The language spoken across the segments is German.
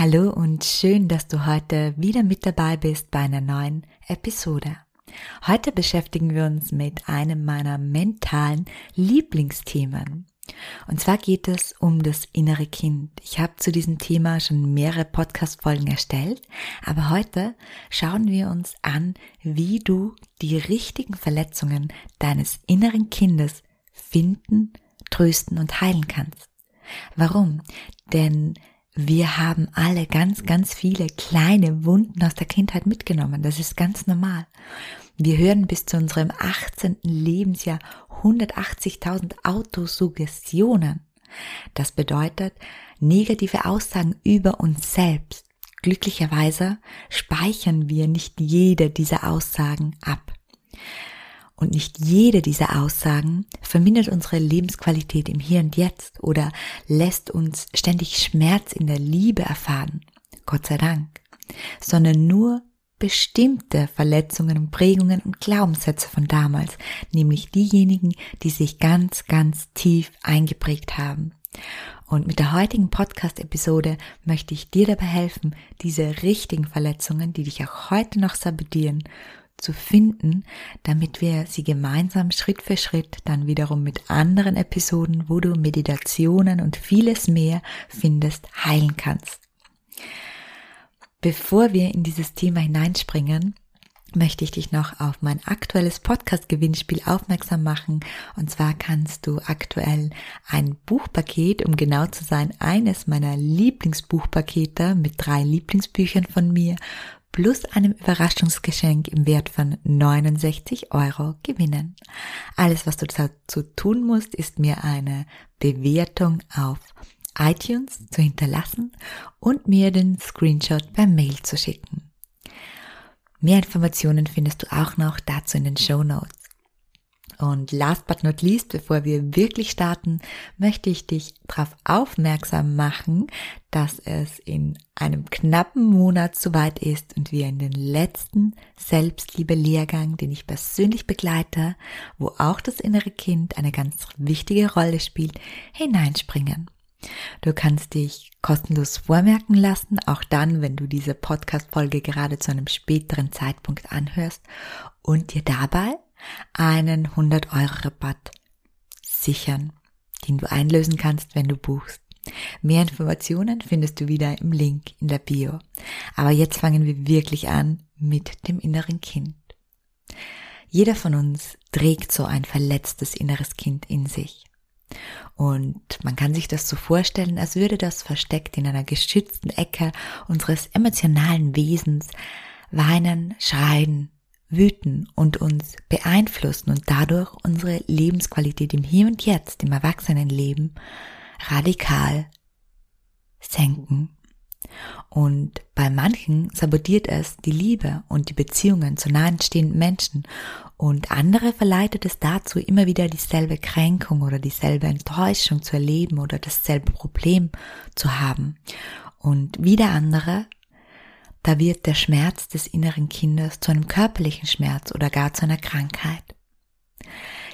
Hallo und schön, dass du heute wieder mit dabei bist bei einer neuen Episode. Heute beschäftigen wir uns mit einem meiner mentalen Lieblingsthemen. Und zwar geht es um das innere Kind. Ich habe zu diesem Thema schon mehrere Podcast-Folgen erstellt, aber heute schauen wir uns an, wie du die richtigen Verletzungen deines inneren Kindes finden, trösten und heilen kannst. Warum? Denn wir haben alle ganz, ganz viele kleine Wunden aus der Kindheit mitgenommen. Das ist ganz normal. Wir hören bis zu unserem 18. Lebensjahr 180.000 Autosuggestionen. Das bedeutet negative Aussagen über uns selbst. Glücklicherweise speichern wir nicht jede dieser Aussagen ab. Und nicht jede dieser Aussagen vermindert unsere Lebensqualität im Hier und Jetzt oder lässt uns ständig Schmerz in der Liebe erfahren. Gott sei Dank. Sondern nur bestimmte Verletzungen und Prägungen und Glaubenssätze von damals, nämlich diejenigen, die sich ganz, ganz tief eingeprägt haben. Und mit der heutigen Podcast-Episode möchte ich dir dabei helfen, diese richtigen Verletzungen, die dich auch heute noch sabotieren, zu finden, damit wir sie gemeinsam Schritt für Schritt dann wiederum mit anderen Episoden, wo du Meditationen und vieles mehr findest, heilen kannst. Bevor wir in dieses Thema hineinspringen, möchte ich dich noch auf mein aktuelles Podcast-Gewinnspiel aufmerksam machen. Und zwar kannst du aktuell ein Buchpaket, um genau zu sein, eines meiner Lieblingsbuchpakete mit drei Lieblingsbüchern von mir plus einem Überraschungsgeschenk im Wert von 69 Euro gewinnen. Alles, was du dazu tun musst, ist mir eine Bewertung auf iTunes zu hinterlassen und mir den Screenshot per Mail zu schicken. Mehr Informationen findest du auch noch dazu in den Show Notes. Und last but not least, bevor wir wirklich starten, möchte ich dich darauf aufmerksam machen, dass es in einem knappen Monat soweit ist und wir in den letzten Selbstliebe-Lehrgang, den ich persönlich begleite, wo auch das innere Kind eine ganz wichtige Rolle spielt, hineinspringen. Du kannst dich kostenlos vormerken lassen, auch dann, wenn du diese Podcast-Folge gerade zu einem späteren Zeitpunkt anhörst und dir dabei einen 100 Euro Rabatt sichern, den du einlösen kannst, wenn du buchst. Mehr Informationen findest du wieder im Link in der Bio. Aber jetzt fangen wir wirklich an mit dem inneren Kind. Jeder von uns trägt so ein verletztes inneres Kind in sich. Und man kann sich das so vorstellen, als würde das versteckt in einer geschützten Ecke unseres emotionalen Wesens weinen, schreien, wüten und uns beeinflussen und dadurch unsere Lebensqualität im Hier und Jetzt, im Erwachsenenleben radikal senken. Und bei manchen sabotiert es die Liebe und die Beziehungen zu nahestehenden Menschen und andere verleitet es dazu, immer wieder dieselbe Kränkung oder dieselbe Enttäuschung zu erleben oder dasselbe Problem zu haben. Und wieder andere da wird der Schmerz des inneren Kindes zu einem körperlichen Schmerz oder gar zu einer Krankheit.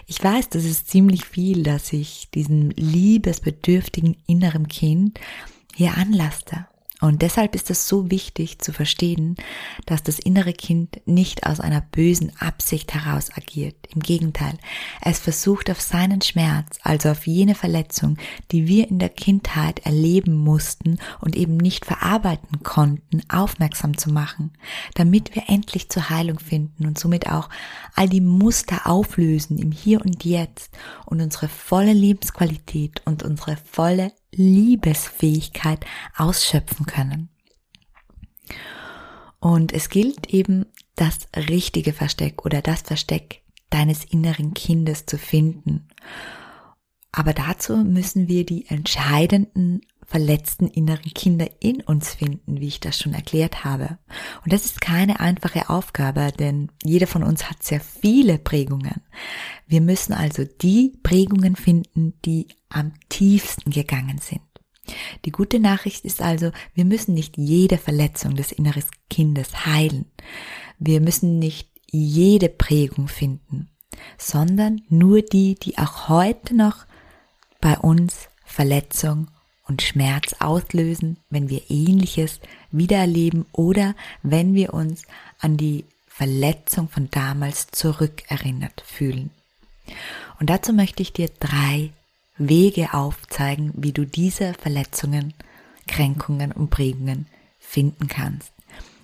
Ich weiß, das ist ziemlich viel, dass ich diesem liebesbedürftigen inneren Kind hier anlaste. Und deshalb ist es so wichtig zu verstehen, dass das innere Kind nicht aus einer bösen Absicht heraus agiert. Im Gegenteil, es versucht auf seinen Schmerz, also auf jene Verletzung, die wir in der Kindheit erleben mussten und eben nicht verarbeiten konnten, aufmerksam zu machen, damit wir endlich zur Heilung finden und somit auch all die Muster auflösen im Hier und Jetzt und unsere volle Lebensqualität und unsere volle Liebesfähigkeit ausschöpfen können. Und es gilt eben, das richtige Versteck oder das Versteck deines inneren Kindes zu finden. Aber dazu müssen wir die entscheidenden verletzten inneren Kinder in uns finden, wie ich das schon erklärt habe. Und das ist keine einfache Aufgabe, denn jeder von uns hat sehr viele Prägungen. Wir müssen also die Prägungen finden, die am tiefsten gegangen sind. Die gute Nachricht ist also, wir müssen nicht jede Verletzung des inneren Kindes heilen. Wir müssen nicht jede Prägung finden, sondern nur die, die auch heute noch bei uns Verletzung und Schmerz auslösen, wenn wir ähnliches wiedererleben oder wenn wir uns an die Verletzung von damals zurückerinnert fühlen. Und dazu möchte ich dir drei Wege aufzeigen, wie du diese Verletzungen, Kränkungen und Prägungen finden kannst.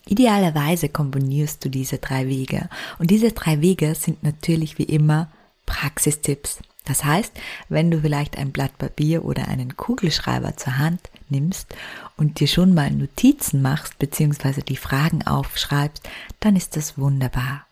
Idealerweise kombinierst du diese drei Wege. Und diese drei Wege sind natürlich wie immer Praxistipps. Das heißt, wenn du vielleicht ein Blatt Papier oder einen Kugelschreiber zur Hand nimmst und dir schon mal Notizen machst bzw. die Fragen aufschreibst, dann ist das wunderbar.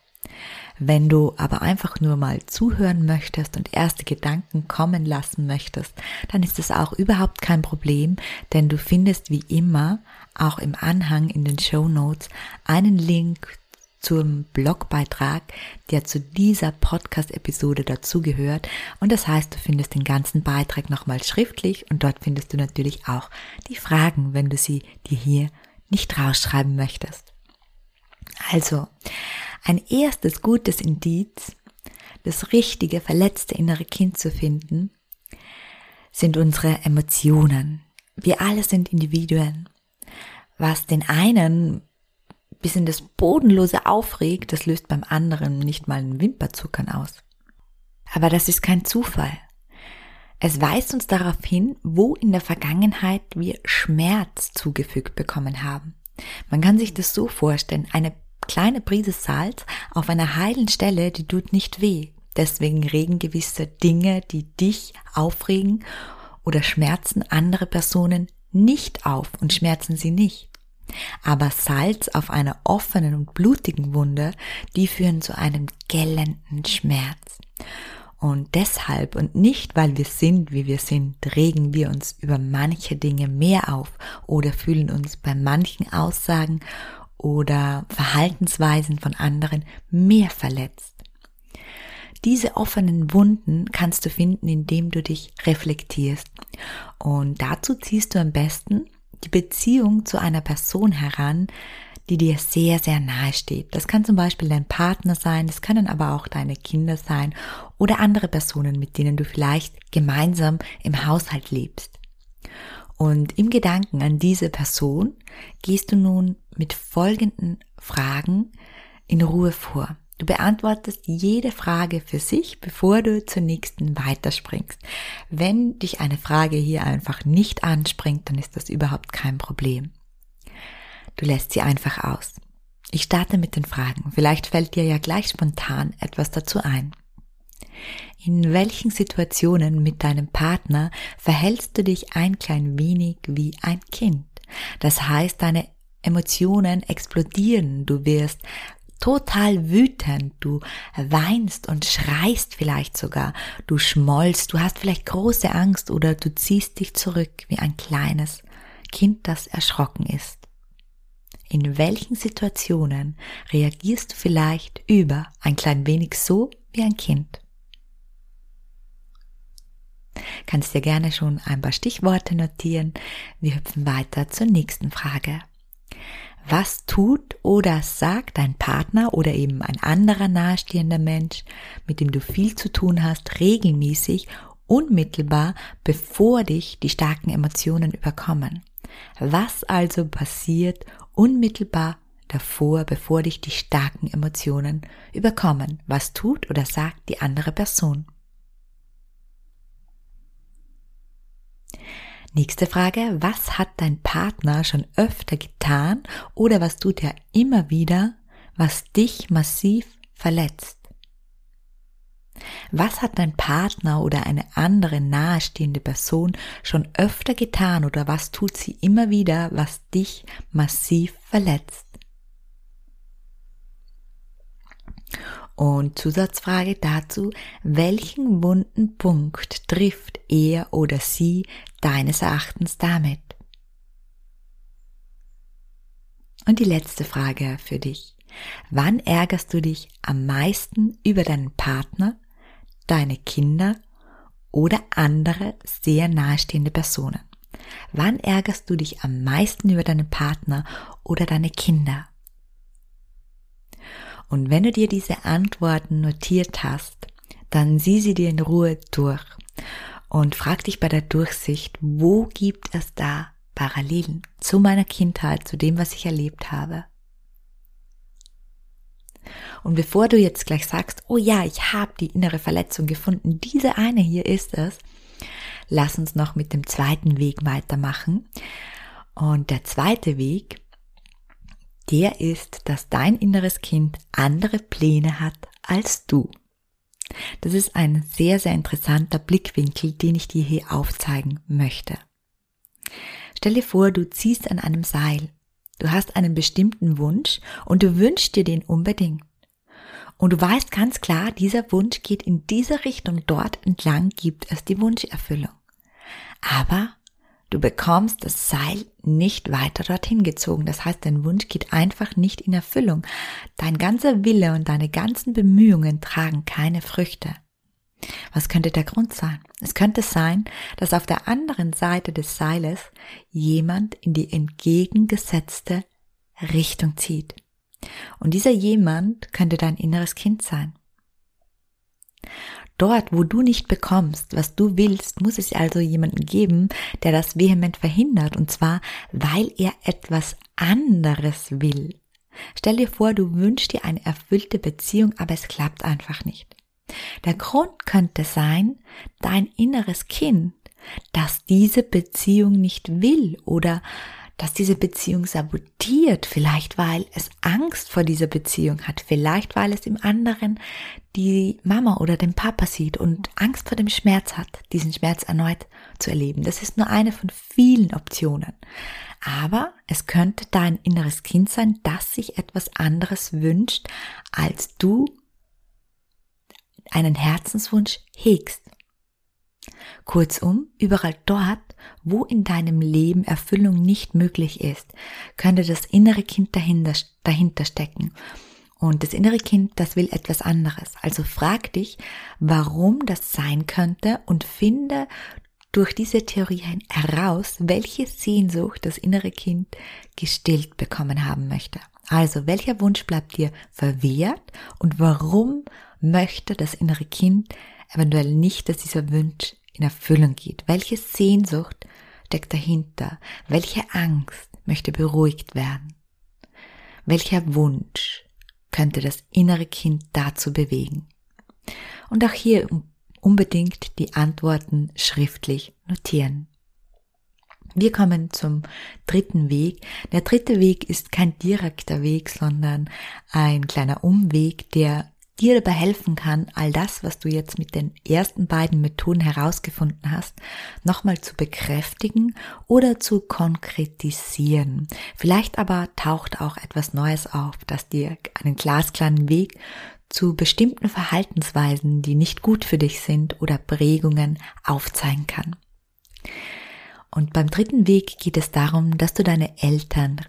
Wenn du aber einfach nur mal zuhören möchtest und erste Gedanken kommen lassen möchtest, dann ist das auch überhaupt kein Problem, denn du findest wie immer auch im Anhang in den Show Notes einen Link zum Blogbeitrag, der zu dieser Podcast-Episode dazugehört. Und das heißt, du findest den ganzen Beitrag nochmal schriftlich und dort findest du natürlich auch die Fragen, wenn du sie dir hier nicht rausschreiben möchtest. Also, ein erstes gutes Indiz, das richtige verletzte innere Kind zu finden, sind unsere Emotionen. Wir alle sind Individuen. Was den einen bis in das Bodenlose aufregt, das löst beim anderen nicht mal einen Wimperzuckern aus. Aber das ist kein Zufall. Es weist uns darauf hin, wo in der Vergangenheit wir Schmerz zugefügt bekommen haben. Man kann sich das so vorstellen, eine kleine Prise Salz auf einer heilen Stelle, die tut nicht weh. Deswegen regen gewisse Dinge, die dich aufregen oder schmerzen andere Personen nicht auf und schmerzen sie nicht. Aber Salz auf einer offenen und blutigen Wunde, die führen zu einem gellenden Schmerz. Und deshalb und nicht weil wir sind, wie wir sind, regen wir uns über manche Dinge mehr auf oder fühlen uns bei manchen Aussagen oder Verhaltensweisen von anderen mehr verletzt. Diese offenen Wunden kannst du finden, indem du dich reflektierst. Und dazu ziehst du am besten die Beziehung zu einer Person heran, die dir sehr, sehr nahe steht. Das kann zum Beispiel dein Partner sein, das können aber auch deine Kinder sein oder andere Personen, mit denen du vielleicht gemeinsam im Haushalt lebst. Und im Gedanken an diese Person gehst du nun mit folgenden Fragen in Ruhe vor. Du beantwortest jede Frage für sich, bevor du zur nächsten weiterspringst. Wenn dich eine Frage hier einfach nicht anspringt, dann ist das überhaupt kein Problem. Du lässt sie einfach aus. Ich starte mit den Fragen. Vielleicht fällt dir ja gleich spontan etwas dazu ein. In welchen Situationen mit deinem Partner verhältst du dich ein klein wenig wie ein Kind? Das heißt, deine Emotionen explodieren, du wirst total wütend, du weinst und schreist vielleicht sogar, du schmollst, du hast vielleicht große Angst oder du ziehst dich zurück wie ein kleines Kind, das erschrocken ist. In welchen Situationen reagierst du vielleicht über ein klein wenig so wie ein Kind? Kannst dir gerne schon ein paar Stichworte notieren. Wir hüpfen weiter zur nächsten Frage. Was tut oder sagt dein Partner oder eben ein anderer nahestehender Mensch, mit dem du viel zu tun hast, regelmäßig, unmittelbar, bevor dich die starken Emotionen überkommen? Was also passiert unmittelbar davor, bevor dich die starken Emotionen überkommen? Was tut oder sagt die andere Person? Nächste Frage, was hat dein Partner schon öfter getan oder was tut er immer wieder, was dich massiv verletzt? Was hat dein Partner oder eine andere nahestehende Person schon öfter getan oder was tut sie immer wieder, was dich massiv verletzt? Und Zusatzfrage dazu, welchen wunden Punkt trifft er oder sie deines Erachtens damit? Und die letzte Frage für dich. Wann ärgerst du dich am meisten über deinen Partner, deine Kinder oder andere sehr nahestehende Personen? Wann ärgerst du dich am meisten über deinen Partner oder deine Kinder? Und wenn du dir diese Antworten notiert hast, dann sieh sie dir in Ruhe durch und frag dich bei der Durchsicht, wo gibt es da Parallelen zu meiner Kindheit, zu dem, was ich erlebt habe? Und bevor du jetzt gleich sagst, oh ja, ich habe die innere Verletzung gefunden, diese eine hier ist es, lass uns noch mit dem zweiten Weg weitermachen. Und der zweite Weg, der ist, dass dein inneres Kind andere Pläne hat als du. Das ist ein sehr, sehr interessanter Blickwinkel, den ich dir hier aufzeigen möchte. Stell dir vor, du ziehst an einem Seil. Du hast einen bestimmten Wunsch und du wünschst dir den unbedingt. Und du weißt ganz klar, dieser Wunsch geht in diese Richtung, dort entlang gibt es die Wunscherfüllung. Aber du bekommst das Seil nicht weiter dorthin gezogen. Das heißt, dein Wunsch geht einfach nicht in Erfüllung. Dein ganzer Wille und deine ganzen Bemühungen tragen keine Früchte. Was könnte der Grund sein? Es könnte sein, dass auf der anderen Seite des Seiles jemand in die entgegengesetzte Richtung zieht. Und dieser jemand könnte dein inneres Kind sein. Dort, wo du nicht bekommst, was du willst, muss es also jemanden geben, der das vehement verhindert, und zwar, weil er etwas anderes will. Stell dir vor, du wünschst dir eine erfüllte Beziehung, aber es klappt einfach nicht. Der Grund könnte sein, dein inneres Kind, das diese Beziehung nicht will oder dass diese Beziehung sabotiert, vielleicht weil es Angst vor dieser Beziehung hat, vielleicht weil es im anderen die Mama oder den Papa sieht und Angst vor dem Schmerz hat, diesen Schmerz erneut zu erleben. Das ist nur eine von vielen Optionen. Aber es könnte dein inneres Kind sein, das sich etwas anderes wünscht, als du einen Herzenswunsch hegst. Kurzum, überall dort, wo in deinem Leben Erfüllung nicht möglich ist, könnte das innere Kind dahinter, dahinter stecken. Und das innere Kind, das will etwas anderes. Also frag dich, warum das sein könnte und finde durch diese Theorie heraus, welche Sehnsucht das innere Kind gestillt bekommen haben möchte. Also, welcher Wunsch bleibt dir verwehrt und warum möchte das innere Kind eventuell nicht, dass dieser Wunsch in Erfüllung geht. Welche Sehnsucht steckt dahinter? Welche Angst möchte beruhigt werden? Welcher Wunsch könnte das innere Kind dazu bewegen? Und auch hier unbedingt die Antworten schriftlich notieren. Wir kommen zum dritten Weg. Der dritte Weg ist kein direkter Weg, sondern ein kleiner Umweg, der dir dabei helfen kann, all das, was du jetzt mit den ersten beiden Methoden herausgefunden hast, nochmal zu bekräftigen oder zu konkretisieren. Vielleicht aber taucht auch etwas Neues auf, das dir einen glasklaren Weg zu bestimmten Verhaltensweisen, die nicht gut für dich sind oder Prägungen aufzeigen kann. Und beim dritten Weg geht es darum, dass du deine Eltern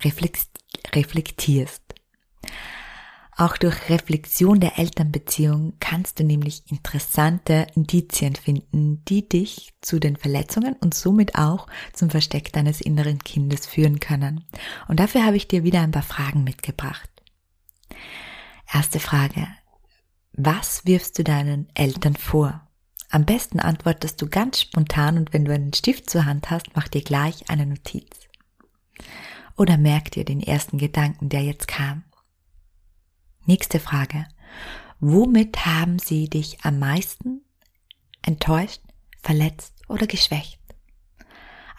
reflektierst. Auch durch Reflexion der Elternbeziehung kannst du nämlich interessante Indizien finden, die dich zu den Verletzungen und somit auch zum Versteck deines inneren Kindes führen können. Und dafür habe ich dir wieder ein paar Fragen mitgebracht. Erste Frage. Was wirfst du deinen Eltern vor? Am besten antwortest du ganz spontan und wenn du einen Stift zur Hand hast, mach dir gleich eine Notiz. Oder merk dir den ersten Gedanken, der jetzt kam. Nächste Frage. Womit haben sie dich am meisten enttäuscht, verletzt oder geschwächt?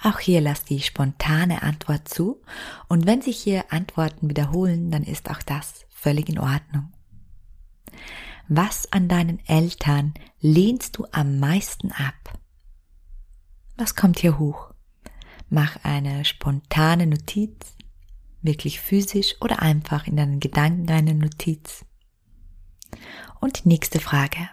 Auch hier lass die spontane Antwort zu und wenn sich hier Antworten wiederholen, dann ist auch das völlig in Ordnung. Was an deinen Eltern lehnst du am meisten ab? Was kommt hier hoch? Mach eine spontane Notiz wirklich physisch oder einfach in deinen Gedanken eine Notiz. Und die nächste Frage.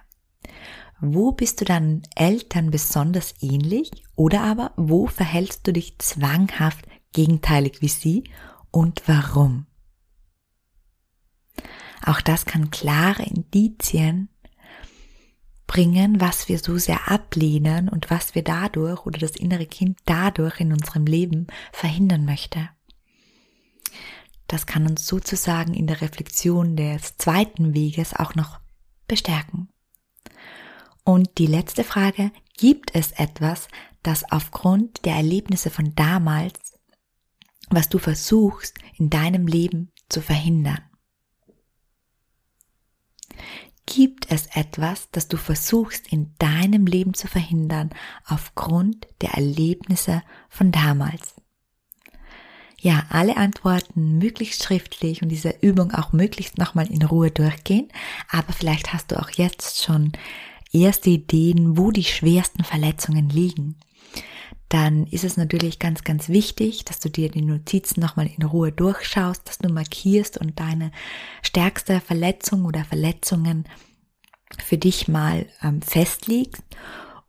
Wo bist du deinen Eltern besonders ähnlich oder aber wo verhältst du dich zwanghaft gegenteilig wie sie und warum? Auch das kann klare Indizien bringen, was wir so sehr ablehnen und was wir dadurch oder das innere Kind dadurch in unserem Leben verhindern möchte. Das kann uns sozusagen in der Reflexion des zweiten Weges auch noch bestärken. Und die letzte Frage, gibt es etwas, das aufgrund der Erlebnisse von damals, was du versuchst in deinem Leben zu verhindern? Gibt es etwas, das du versuchst in deinem Leben zu verhindern aufgrund der Erlebnisse von damals? Ja, alle Antworten möglichst schriftlich und diese Übung auch möglichst nochmal in Ruhe durchgehen. Aber vielleicht hast du auch jetzt schon erste Ideen, wo die schwersten Verletzungen liegen. Dann ist es natürlich ganz, ganz wichtig, dass du dir die Notizen nochmal in Ruhe durchschaust, dass du markierst und deine stärkste Verletzung oder Verletzungen für dich mal ähm, festlegst.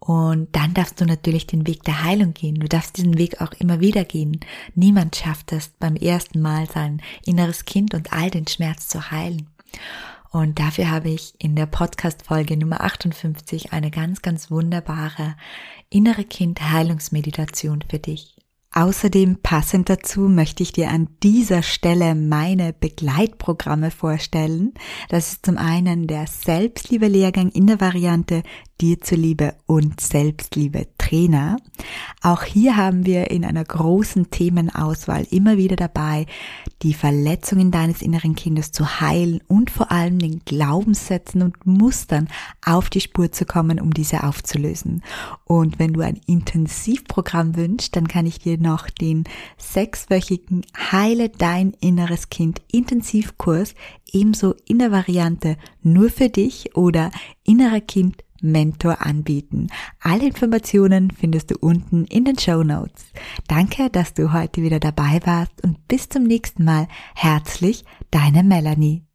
Und dann darfst du natürlich den Weg der Heilung gehen. Du darfst diesen Weg auch immer wieder gehen. Niemand schafft es beim ersten Mal sein inneres Kind und all den Schmerz zu heilen. Und dafür habe ich in der Podcast-Folge Nummer 58 eine ganz, ganz wunderbare innere Kind Heilungsmeditation für dich. Außerdem passend dazu möchte ich dir an dieser Stelle meine Begleitprogramme vorstellen. Das ist zum einen der Selbstliebe-Lehrgang in der Variante Dir zuliebe und Selbstliebe Trainer. Auch hier haben wir in einer großen Themenauswahl immer wieder dabei, die Verletzungen deines inneren Kindes zu heilen und vor allem den Glaubenssätzen und Mustern auf die Spur zu kommen, um diese aufzulösen. Und wenn du ein Intensivprogramm wünschst, dann kann ich dir noch den sechswöchigen Heile dein inneres Kind Intensivkurs ebenso in der Variante nur für dich oder innerer Kind Mentor anbieten. Alle Informationen findest du unten in den Show Notes. Danke, dass du heute wieder dabei warst und bis zum nächsten Mal. Herzlich, deine Melanie.